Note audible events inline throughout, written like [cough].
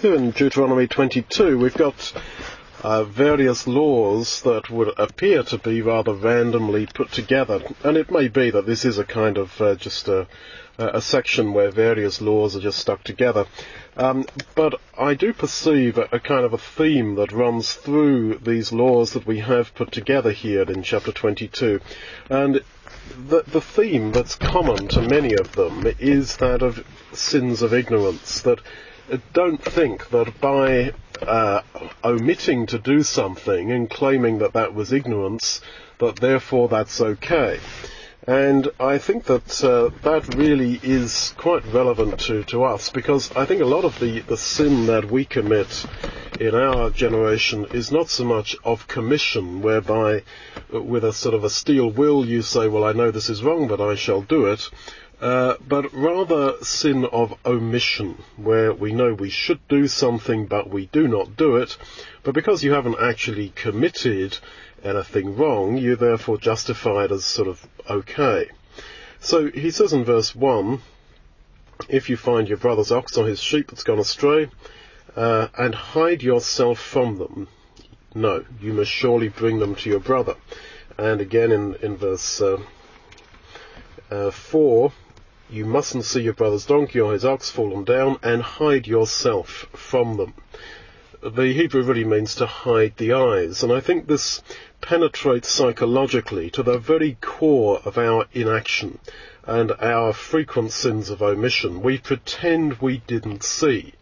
In Deuteronomy 22, we've got uh, various laws that would appear to be rather randomly put together, and it may be that this is a kind of uh, just a, a, section where various laws are just stuck together. Um, but I do perceive a, a, kind of a theme that runs through these laws that we have put together here in chapter 22, and the, the theme that's common to many of them is that of sins of ignorance, that don't think that by uh, omitting to do something and claiming that that was ignorance, that therefore that's okay. And I think that uh, that really is quite relevant to, to us because I think a lot of the, the sin that we commit in our generation is not so much of commission, whereby uh, with a sort of a steel will you say, well, I know this is wrong, but I shall do it. Uh, but rather sin of omission, where we know we should do something but we do not do it, but because you haven't actually committed anything wrong, you therefore justify it as sort of okay. So he says in verse 1, if you find your brother's ox or his sheep that's gone astray, uh, and hide yourself from them, no, you must surely bring them to your brother. And again in, in verse uh, uh, 4, you mustn't see your brother's donkey or his ox fallen down and hide yourself from them. The Hebrew really means to hide the eyes, and I think this penetrates psychologically to the very core of our inaction and our frequent sins of omission. We pretend we didn't see.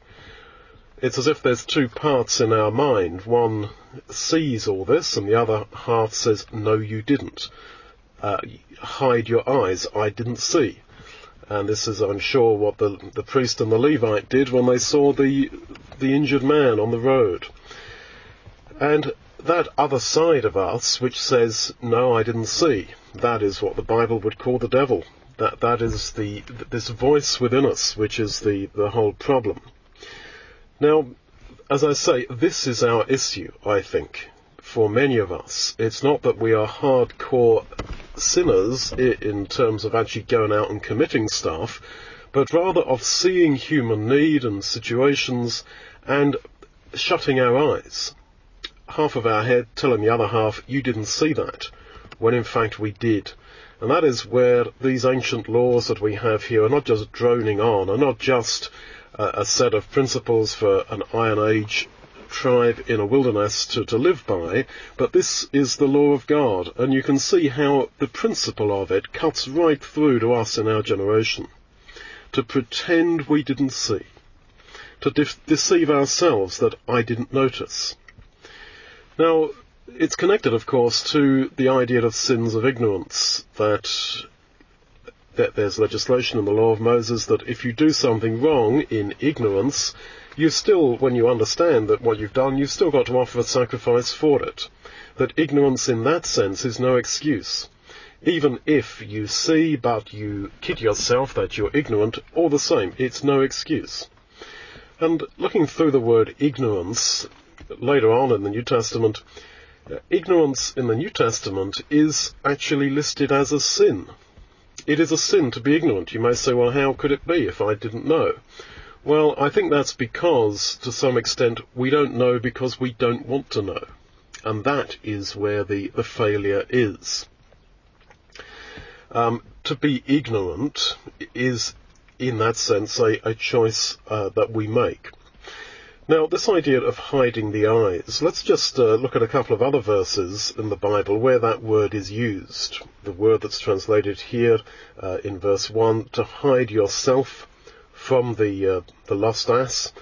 It's as if there's two parts in our mind. One sees all this, and the other half says, no, you didn't. Uh, hide your eyes, I didn't see. And this is, I'm sure, what the, the priest and the Levite did when they saw the, the injured man on the road. And that other side of us, which says, no, I didn't see, that is what the Bible would call the devil. That, that is the, this voice within us, which is the, the whole problem. Now, as I say, this is our issue, I think, for many of us. It's not that we are hardcore sinners in terms of actually going out and committing stuff, but rather of seeing human need and situations and shutting our eyes. Half of our head telling the other half, you didn't see that, when in fact we did. And that is where these ancient laws that we have here are not just droning on, are not just a set of principles for an Iron Age tribe in a wilderness to, to live by, but this is the law of God, and you can see how the principle of it cuts right through to us in our generation. To pretend we didn't see, to de- deceive ourselves that I didn't notice. Now, it's connected, of course, to the idea of sins of ignorance, that that there's legislation in the law of Moses that if you do something wrong in ignorance, you still, when you understand that what you've done, you've still got to offer a sacrifice for it. That ignorance in that sense is no excuse. Even if you see but you kid yourself that you're ignorant, all the same, it's no excuse. And looking through the word ignorance, later on in the New Testament, uh, ignorance in the New Testament is actually listed as a sin. It is a sin to be ignorant. You may say, well, how could it be if I didn't know? Well, I think that's because, to some extent, we don't know because we don't want to know. And that is where the, the failure is. Um, to be ignorant is, in that sense, a, a choice uh, that we make. Now, this idea of hiding the eyes, let's just uh, look at a couple of other verses in the Bible where that word is used. The word that's translated here uh, in verse 1, to hide yourself from the, uh, the lost ass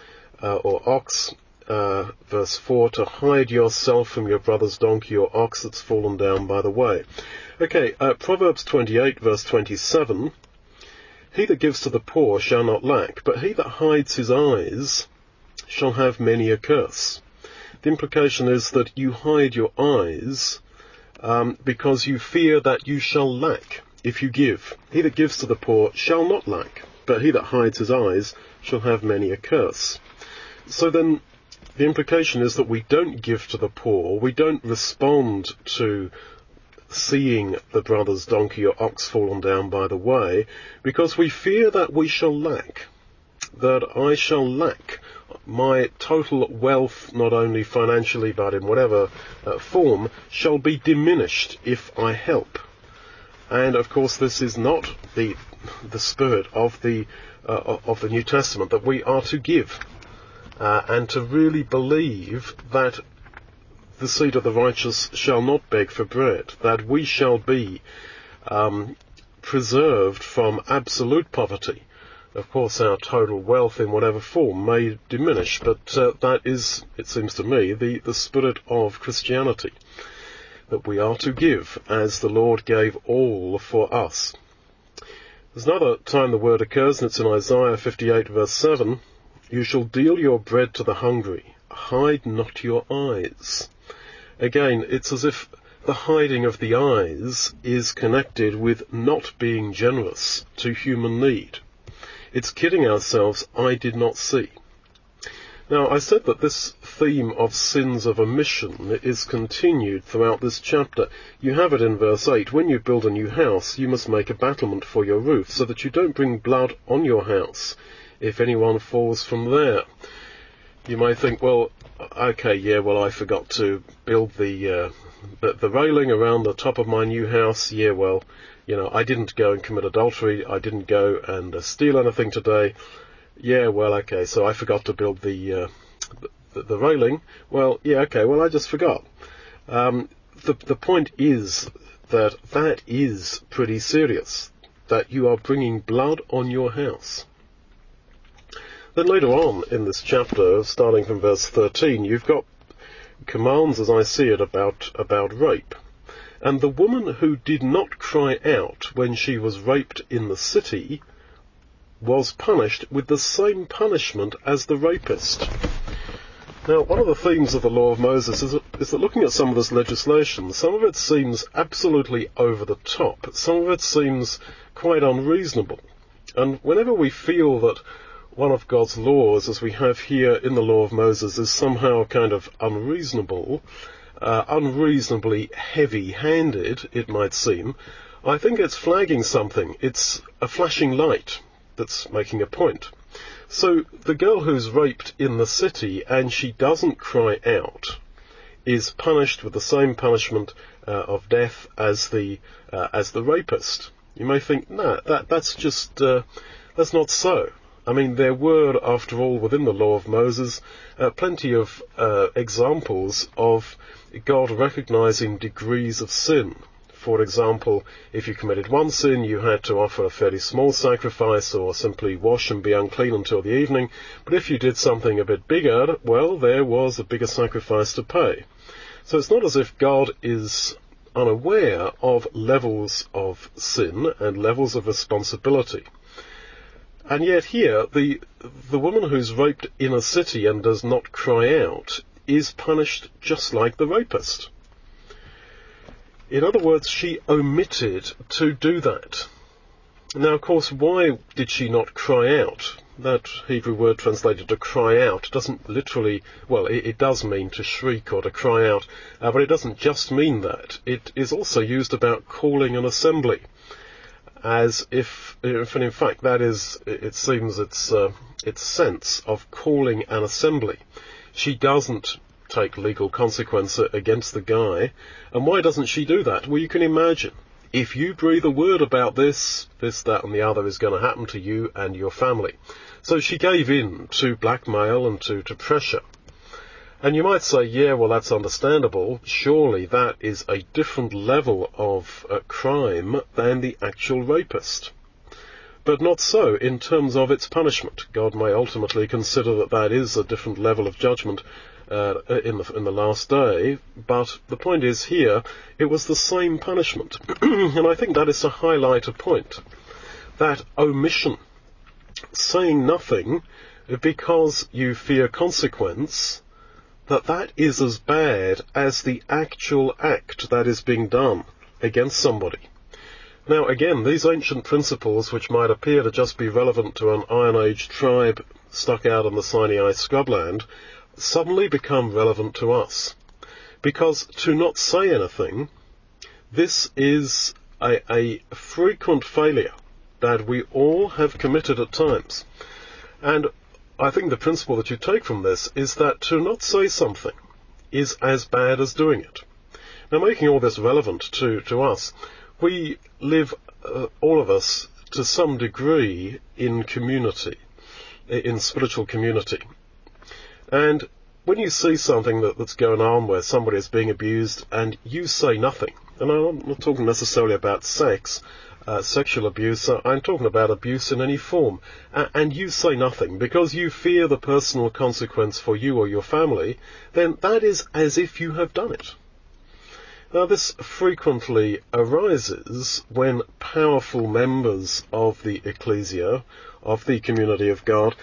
uh, or ox, uh, verse 4, to hide yourself from your brother's donkey or ox that's fallen down by the way. Okay, uh, Proverbs 28, verse 27, He that gives to the poor shall not lack, but he that hides his eyes shall have many a curse. The implication is that you hide your eyes um, because you fear that you shall lack if you give. He that gives to the poor shall not lack but he that hides his eyes shall have many a curse. So then, the implication is that we don't give to the poor, we don't respond to seeing the brother's donkey or ox fallen down by the way, because we fear that we shall lack, that I shall lack. my total wealth, not only financially but in whatever uh, form, shall be diminished if I help. And of course, this is not the the spirit of the uh, of the New Testament that we are to give uh, and to really believe that the seed of the righteous shall not beg for bread, that we shall be um, preserved from absolute poverty. Of course, our total wealth in whatever form may diminish, but uh, that is, it seems to me, the, the spirit of Christianity. That we are to give as the Lord gave all for us. There's another time the word occurs, and it's in Isaiah 58 verse 7. You shall deal your bread to the hungry. Hide not your eyes. Again, it's as if the hiding of the eyes is connected with not being generous to human need. It's kidding ourselves, I did not see. Now, I said that this theme of sins of omission is continued throughout this chapter. You have it in verse 8. When you build a new house, you must make a battlement for your roof, so that you don't bring blood on your house if anyone falls from there. You may think, well, okay, yeah, well, I forgot to build the, uh, the, the railing around the top of my new house. Yeah, well, you know, I didn't go and commit adultery. I didn't go and uh, steal anything today. Yeah, well, okay, so I forgot to build the, uh, the, the railing. Well, yeah, okay, well, I just forgot. Um, the, the point is that that is pretty serious, that you are bringing blood on your house. Then later on in this chapter, starting from verse 13, you've got commands, as I see it, about, about rape. And the woman who did not cry out when she was raped in the city was punished with the same punishment as the rapist. Now, one of the themes of the law of Moses is that, looking at some of this legislation, some of it seems absolutely over the top. Some of it seems quite unreasonable. And whenever we feel that one of God's laws, as we have here in the law of Moses, is somehow kind of unreasonable, uh, unreasonably heavy-handed, it might seem, I think it's flagging something. It's a flashing light that's making a point. So the girl who's raped in the city and she doesn't cry out is punished with the same punishment uh, of death as the uh, as the rapist. You may think, no, that that's just uh, that's not so. I mean, there were, after all, within the law of Moses, uh, plenty of uh, examples of God recognizing degrees of sin. For example, if you committed one sin, you had to offer a fairly small sacrifice or simply wash and be unclean until the evening. But if you did something a bit bigger, well, there was a bigger sacrifice to pay. So it's not as if God is unaware of levels of sin and levels of responsibility. And yet here, the, the woman who's raped in a city and does not cry out is punished just like the rapist. In other words, she omitted to do that. Now, of course, why did she not cry out? That Hebrew word translated to cry out doesn't literally, well, it, it does mean to shriek or to cry out, uh, but it doesn't just mean that. It is also used about calling an assembly as if, if in fact that is, it seems, its uh, its sense of calling an assembly. She doesn't take legal consequence against the guy, and why doesn't she do that? Well, you can imagine. If you breathe a word about this, this, that, and the other is going to happen to you and your family. So she gave in to blackmail and to, to pressure. And you might say, yeah, well, that's understandable. Surely that is a different level of uh, crime than the actual rapist. But not so in terms of its punishment. God may ultimately consider that that is a different level of judgment uh, in the in the last day. But the point is here, it was the same punishment, [clears throat] and I think that is to highlight a point that omission, saying nothing because you fear consequence, that that is as bad as the actual act that is being done against somebody. Now again, these ancient principles, which might appear to just be relevant to an Iron Age tribe stuck out on the Sinai scrubland, suddenly become relevant to us. Because to not say anything, this is a, a frequent failure that we all have committed at times. And I think the principle that you take from this is that to not say something is as bad as doing it. Now, making all this relevant to, to us, we live, uh, all of us, to some degree in community, in spiritual community. And when you see something that, that's going on where somebody is being abused and you say nothing, and I'm not talking necessarily about sex, uh, sexual abuse, I'm talking about abuse in any form, and you say nothing because you fear the personal consequence for you or your family, then that is as if you have done it. Now, this frequently arises when powerful members of the ecclesia, of the community of God,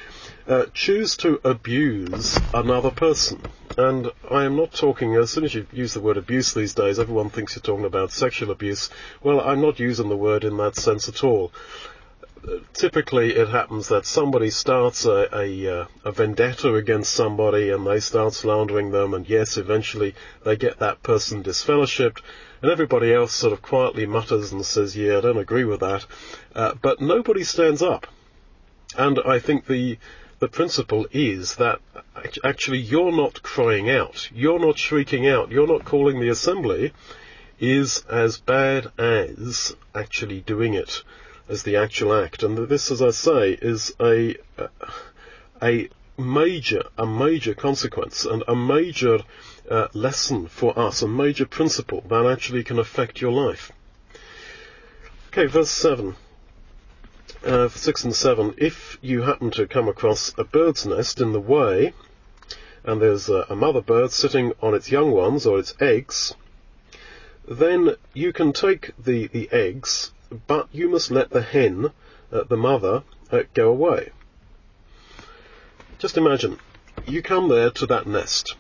uh, choose to abuse another person. And I am not talking, as soon as you use the word abuse these days, everyone thinks you're talking about sexual abuse. Well, I'm not using the word in that sense at all typically it happens that somebody starts a, a, uh, a, vendetta against somebody and they start slandering them and yes, eventually they get that person disfellowshipped and everybody else sort of quietly mutters and says, yeah, I don't agree with that. Uh, but nobody stands up. And I think the, the principle is that actually you're not crying out, you're not shrieking out, you're not calling the assembly is as bad as actually doing it as the actual act. And this, as I say, is a, a major, a major consequence and a major uh, lesson for us, a major principle that actually can affect your life. Okay, verse 7. Uh, 6 and 7. If you happen to come across a bird's nest in the way, and there's a, a mother bird sitting on its young ones or its eggs, then you can take the, the eggs but you must let the hen, uh, the mother, uh, go away. Just imagine, you come there to that nest.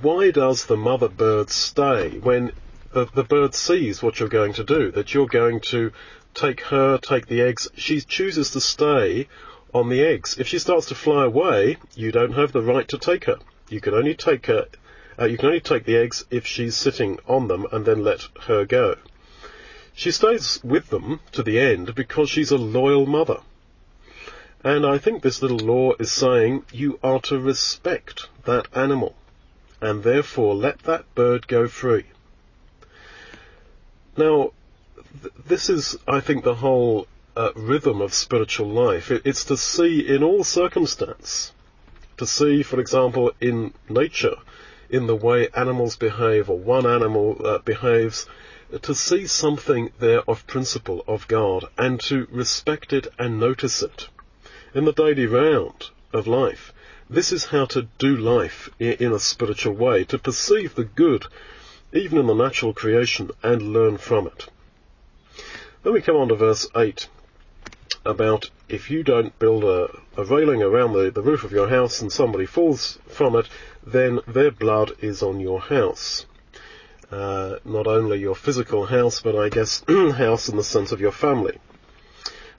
Why does the mother bird stay when the, the bird sees what you're going to do, that you're going to take her, take the eggs? She chooses to stay on the eggs. If she starts to fly away, you don't have the right to take her. You can only take her, uh, you can only take the eggs if she's sitting on them and then let her go. She stays with them to the end because she's a loyal mother. And I think this little law is saying you are to respect that animal and therefore let that bird go free. Now, th- this is, I think, the whole uh, rhythm of spiritual life. It, it's to see in all circumstance, to see, for example, in nature, in the way animals behave or one animal uh, behaves, to see something there of principle of God and to respect it and notice it in the daily round of life. This is how to do life in a spiritual way, to perceive the good even in the natural creation and learn from it. Then we come on to verse 8 about if you don't build a, a railing around the, the roof of your house and somebody falls from it, then their blood is on your house uh, not only your physical house, but I guess [clears throat] house in the sense of your family.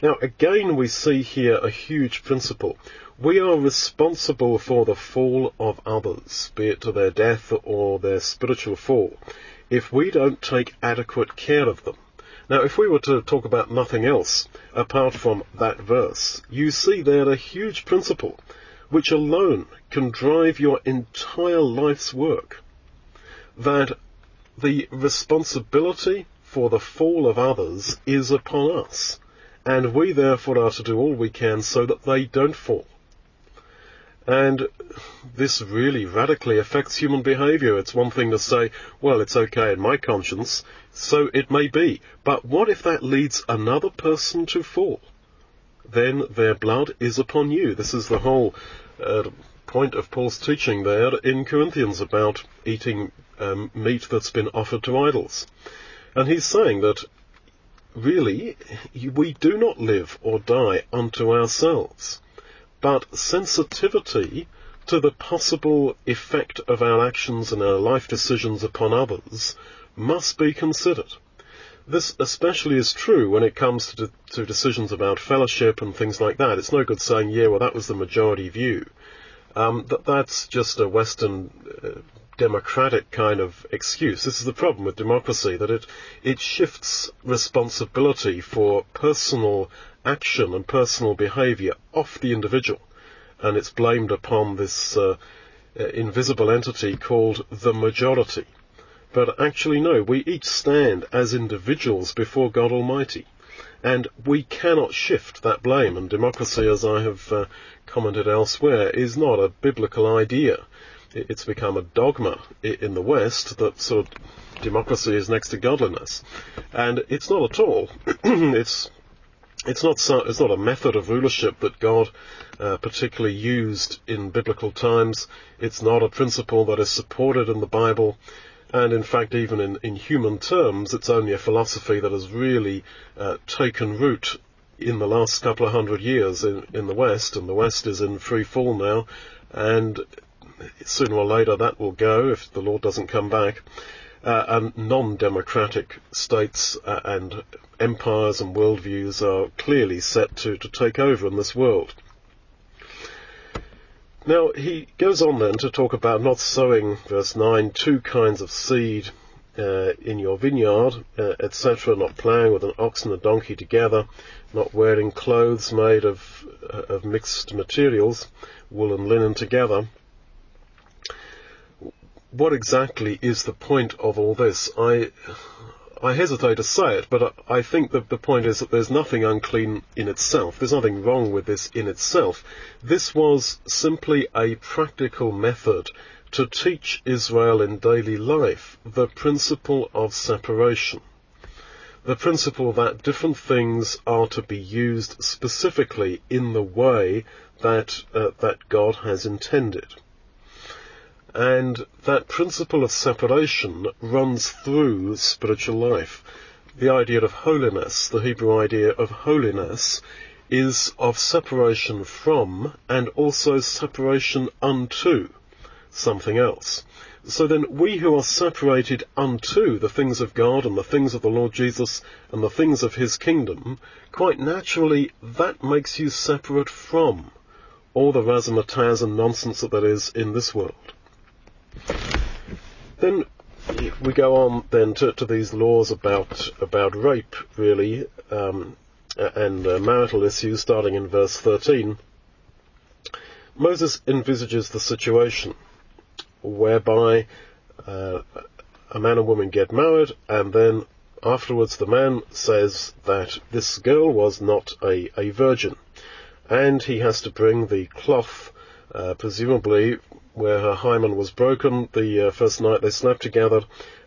Now, again, we see here a huge principle. We are responsible for the fall of others, be it to their death or their spiritual fall, if we don't take adequate care of them. Now, if we were to talk about nothing else apart from that verse, you see there a huge principle which alone can drive your entire life's work. That the responsibility for the fall of others is upon us, and we therefore are to do all we can so that they don't fall. And this really radically affects human behavior. It's one thing to say, well, it's okay in my conscience, so it may be. But what if that leads another person to fall? Then their blood is upon you. This is the whole uh, point of Paul's teaching there in Corinthians about eating um, meat that's been offered to idols. And he's saying that really we do not live or die unto ourselves, but sensitivity to the possible effect of our actions and our life decisions upon others must be considered. This especially is true when it comes to, de- to decisions about fellowship and things like that. It's no good saying, yeah, well, that was the majority view. Um, that, that's just a Western uh, democratic kind of excuse. This is the problem with democracy, that it, it shifts responsibility for personal action and personal behaviour off the individual and it's blamed upon this uh, uh, invisible entity called the majority. But actually, no, we each stand as individuals before God Almighty. And we cannot shift that blame. And democracy, as I have uh, commented elsewhere, is not a biblical idea. It's become a dogma in the West that sort of democracy is next to godliness. And it's not at all. [clears throat] it's it's not so, it's not a method of rulership that God uh, particularly used in biblical times. It's not a principle that is supported in the Bible. And in fact, even in, in human terms, it's only a philosophy that has really uh, taken root in the last couple of hundred years in, in the West, and the West is in free fall now, and sooner or later that will go if the Lord doesn't come back. Uh, and non-democratic states uh, and empires and worldviews are clearly set to, to take over in this world. Now, he goes on then to talk about not sowing, verse 9, two kinds of seed uh, in your vineyard, uh, etc., not ploughing with an ox and a donkey together, not wearing clothes made of, uh, of mixed materials, wool and linen together. What exactly is the point of all this? I I hesitate to say it, but I think that the point is that there's nothing unclean in itself. There's nothing wrong with this in itself. This was simply a practical method to teach Israel in daily life the principle of separation. The principle that different things are to be used specifically in the way that, uh, that God has intended. And that principle of separation runs through spiritual life. The idea of holiness, the Hebrew idea of holiness, is of separation from and also separation unto something else. So then we who are separated unto the things of God and the things of the Lord Jesus and the things of His kingdom, quite naturally that makes you separate from all the razzmatazz and nonsense that there is in this world. Then we go on then to, to these laws about about rape, really, um, and uh, marital issues, starting in verse 13. Moses envisages the situation whereby uh, a man and woman get married, and then afterwards the man says that this girl was not a, a virgin, and he has to bring the cloth, uh, presumably where her hymen was broken the uh, first night they slept together,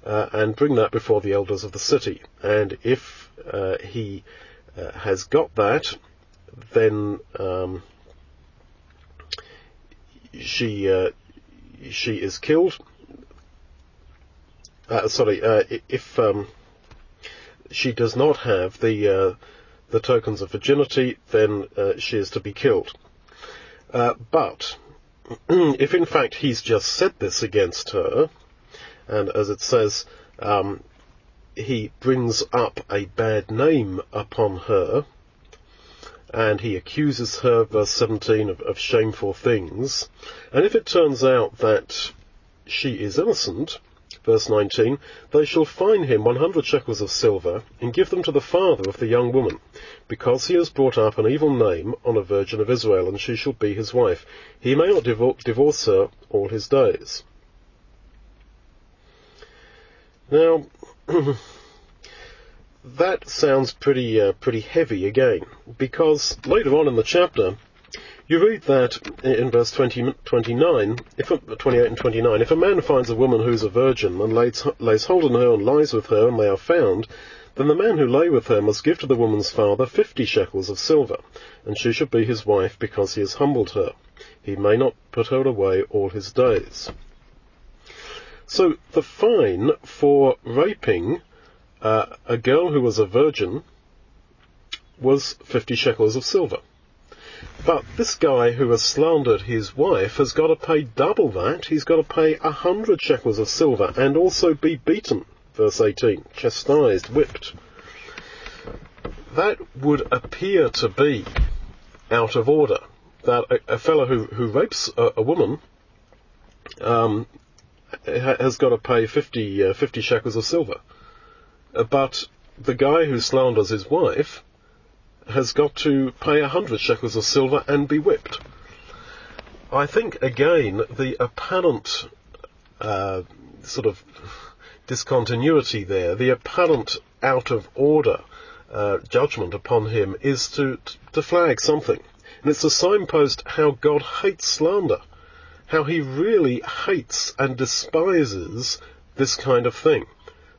uh, and bring that before the elders of the city. And if uh, he uh, has got that, then um, she uh, she is killed. Sorry, if um, she does not have the the tokens of virginity, then she is to be killed. but [clears throat] if in fact he's just said this against her, and as it says, um, he brings up a bad name upon her, and he accuses her, verse 17, of, of shameful things, and if it turns out that she is innocent, Verse 19, They shall fine him 100 shekels of silver, and give them to the father of the young woman, because he has brought up an evil name on a virgin of Israel, and she shall be his wife. He may not divorce her all his days. Now, [clears throat] that sounds pretty, uh, pretty heavy again, because later on in the chapter, you read that in verse 20, 29, if a, 28 and 29, if a man finds a woman who's a virgin and lays, lays hold on her and lies with her and they are found, then the man who lay with her must give to the woman's father fifty shekels of silver, and she should be his wife because he has humbled her. He may not put her away all his days. So the fine for raping uh, a girl who was a virgin was fifty shekels of silver. But this guy who has slandered his wife has got to pay double that. He's got to pay a hundred shekels of silver and also be beaten. Verse 18. Chastised, whipped. That would appear to be out of order. That a, a fellow who, who rapes a, a woman um, has got to pay 50, uh, 50 shekels of silver. Uh, but the guy who slanders his wife has got to pay a hundred shekels of silver and be whipped. I think again the apparent uh, sort of discontinuity there, the apparent out of order uh, judgment upon him is to, to flag something. And it's a signpost how God hates slander, how he really hates and despises this kind of thing.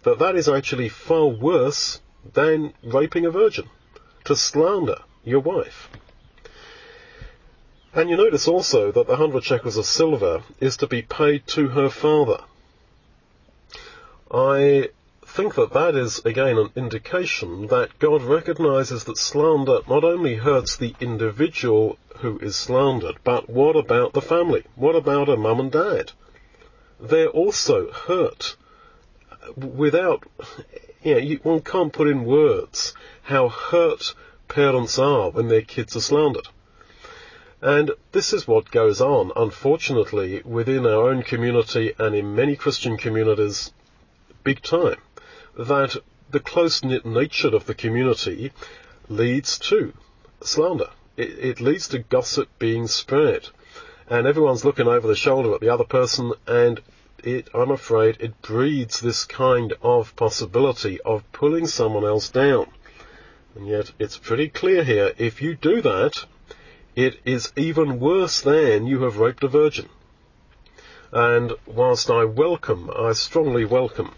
That that is actually far worse than raping a virgin, to slander your wife. And you notice also that the hundred shekels of silver is to be paid to her father. I think that that is again an indication that God recognizes that slander not only hurts the individual who is slandered, but what about the family? What about a mum and dad? They're also hurt without, know, you, one can't put in words how hurt parents are when their kids are slandered. And this is what goes on, unfortunately, within our own community and in many Christian communities, big time. That the close-knit nature of the community leads to slander. It, it leads to gossip being spread. And everyone's looking over the shoulder at the other person and it, I'm afraid, it breeds this kind of possibility of pulling someone else down. And yet, it's pretty clear here, if you do that, it is even worse than you have raped a virgin. And whilst I welcome, I strongly welcome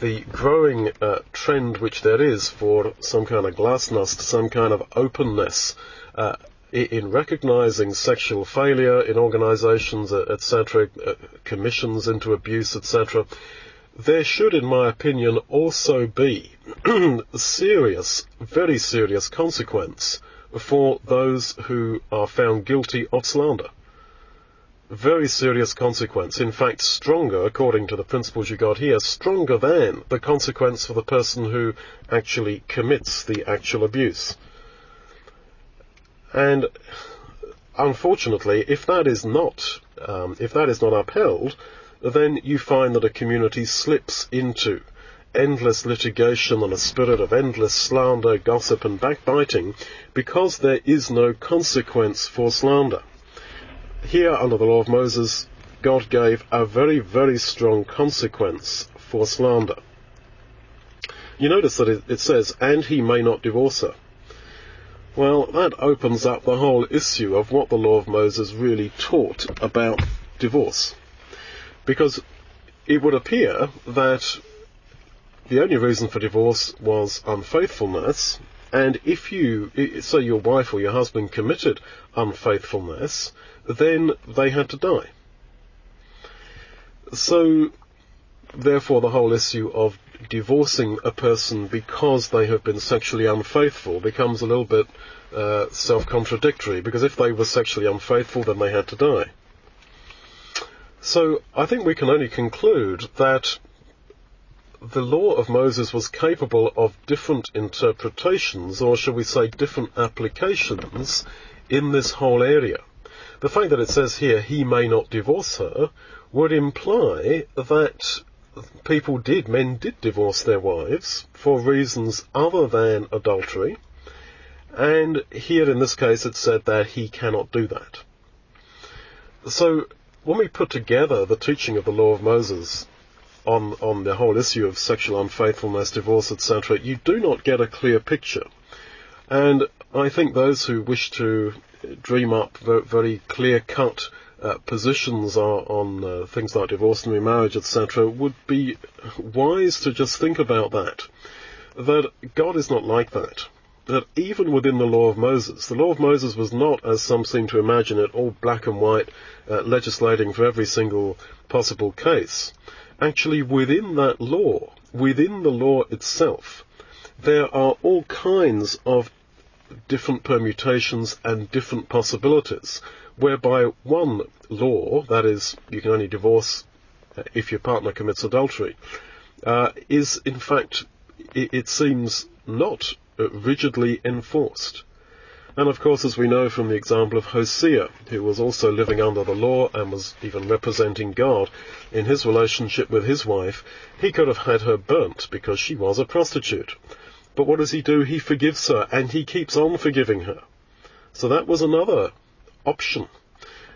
the growing uh, trend which there is for some kind of glasnost, some kind of openness uh, in recognizing sexual failure in organizations, etc., uh, commissions into abuse, etc., there should, in my opinion, also be [clears throat] serious, very serious consequence for those who are found guilty of slander. Very serious consequence. In fact, stronger, according to the principles you got here, stronger than the consequence for the person who actually commits the actual abuse. And unfortunately, if that is not, um, if that is not upheld, then you find that a community slips into endless litigation and a spirit of endless slander, gossip and backbiting because there is no consequence for slander. Here under the law of Moses, God gave a very, very strong consequence for slander. You notice that it, it says, and he may not divorce her. Well, that opens up the whole issue of what the law of Moses really taught about divorce. Because it would appear that the only reason for divorce was unfaithfulness, and if you, say your wife or your husband committed unfaithfulness, then they had to die. So, therefore the whole issue of divorcing a person because they have been sexually unfaithful becomes a little bit uh, self-contradictory, because if they were sexually unfaithful, then they had to die. So, I think we can only conclude that the law of Moses was capable of different interpretations, or shall we say different applications, in this whole area. The fact that it says here, he may not divorce her, would imply that people did, men did divorce their wives for reasons other than adultery, and here in this case it said that he cannot do that. So, when we put together the teaching of the law of Moses on, on the whole issue of sexual unfaithfulness, divorce, etc., you do not get a clear picture. And I think those who wish to dream up very clear cut uh, positions are on uh, things like divorce and remarriage, etc., would be wise to just think about that. That God is not like that. That even within the law of Moses, the law of Moses was not, as some seem to imagine it, all black and white, uh, legislating for every single possible case actually within that law, within the law itself, there are all kinds of different permutations and different possibilities, whereby one law, that is, you can only divorce if your partner commits adultery, uh, is in fact, it, it seems, not rigidly enforced. And of course, as we know from the example of Hosea, who was also living under the law and was even representing God in his relationship with his wife, he could have had her burnt because she was a prostitute. But what does he do? He forgives her and he keeps on forgiving her. So that was another option.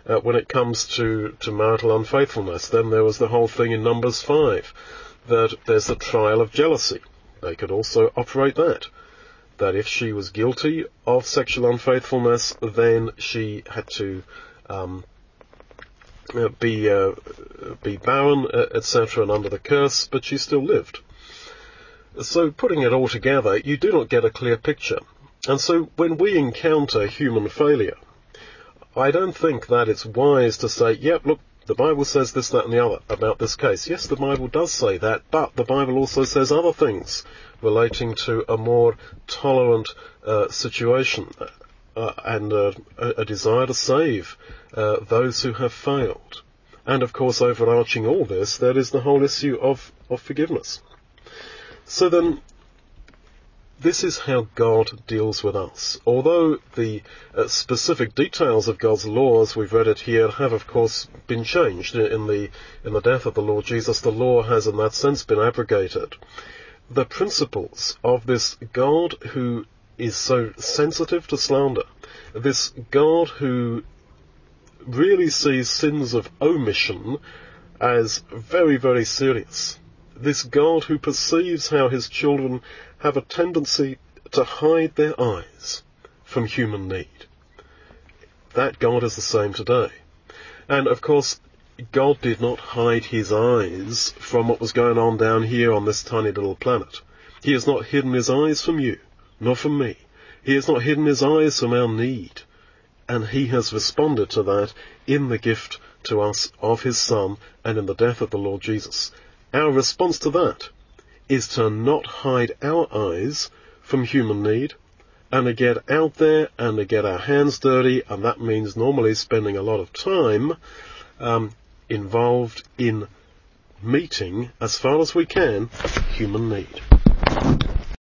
uh, when it comes to, to marital unfaithfulness. Then there was the whole thing in Numbers 5 that there's the trial of jealousy. They could also operate that. That if she was guilty of sexual unfaithfulness, then she had to um, uh, be uh, be barren, uh, etc., and under the curse, but she still lived. So, putting it all together, you do not get a clear picture. And so, when we encounter human failure, I don't think that it's wise to say, yep, look, the Bible says this, that, and the other about this case. Yes, the Bible does say that, but the Bible also says other things relating to a more tolerant uh, situation uh, and uh, a, desire to save uh, those who have failed. And of course, overarching all this, there is the whole issue of, of forgiveness. So then, this is how God deals with us. Although the uh, specific details of God's laws, we've read it here, have of course been changed in the in the death of the Lord Jesus. The law has, in that sense, been abrogated. The principles of this God who is so sensitive to slander, this God who really sees sins of omission as very, very serious. This God who perceives how his children have a tendency to hide their eyes from human need. That God is the same today. And of course, God did not hide his eyes from what was going on down here on this tiny little planet. He has not hidden his eyes from you, nor from me. He has not hidden his eyes from our need. And he has responded to that in the gift to us of his Son and in the death of the Lord Jesus. Our response to that is to not hide our eyes from human need and to get out there and to get our hands dirty, and that means normally spending a lot of time um, involved in meeting, as far as we can, human need.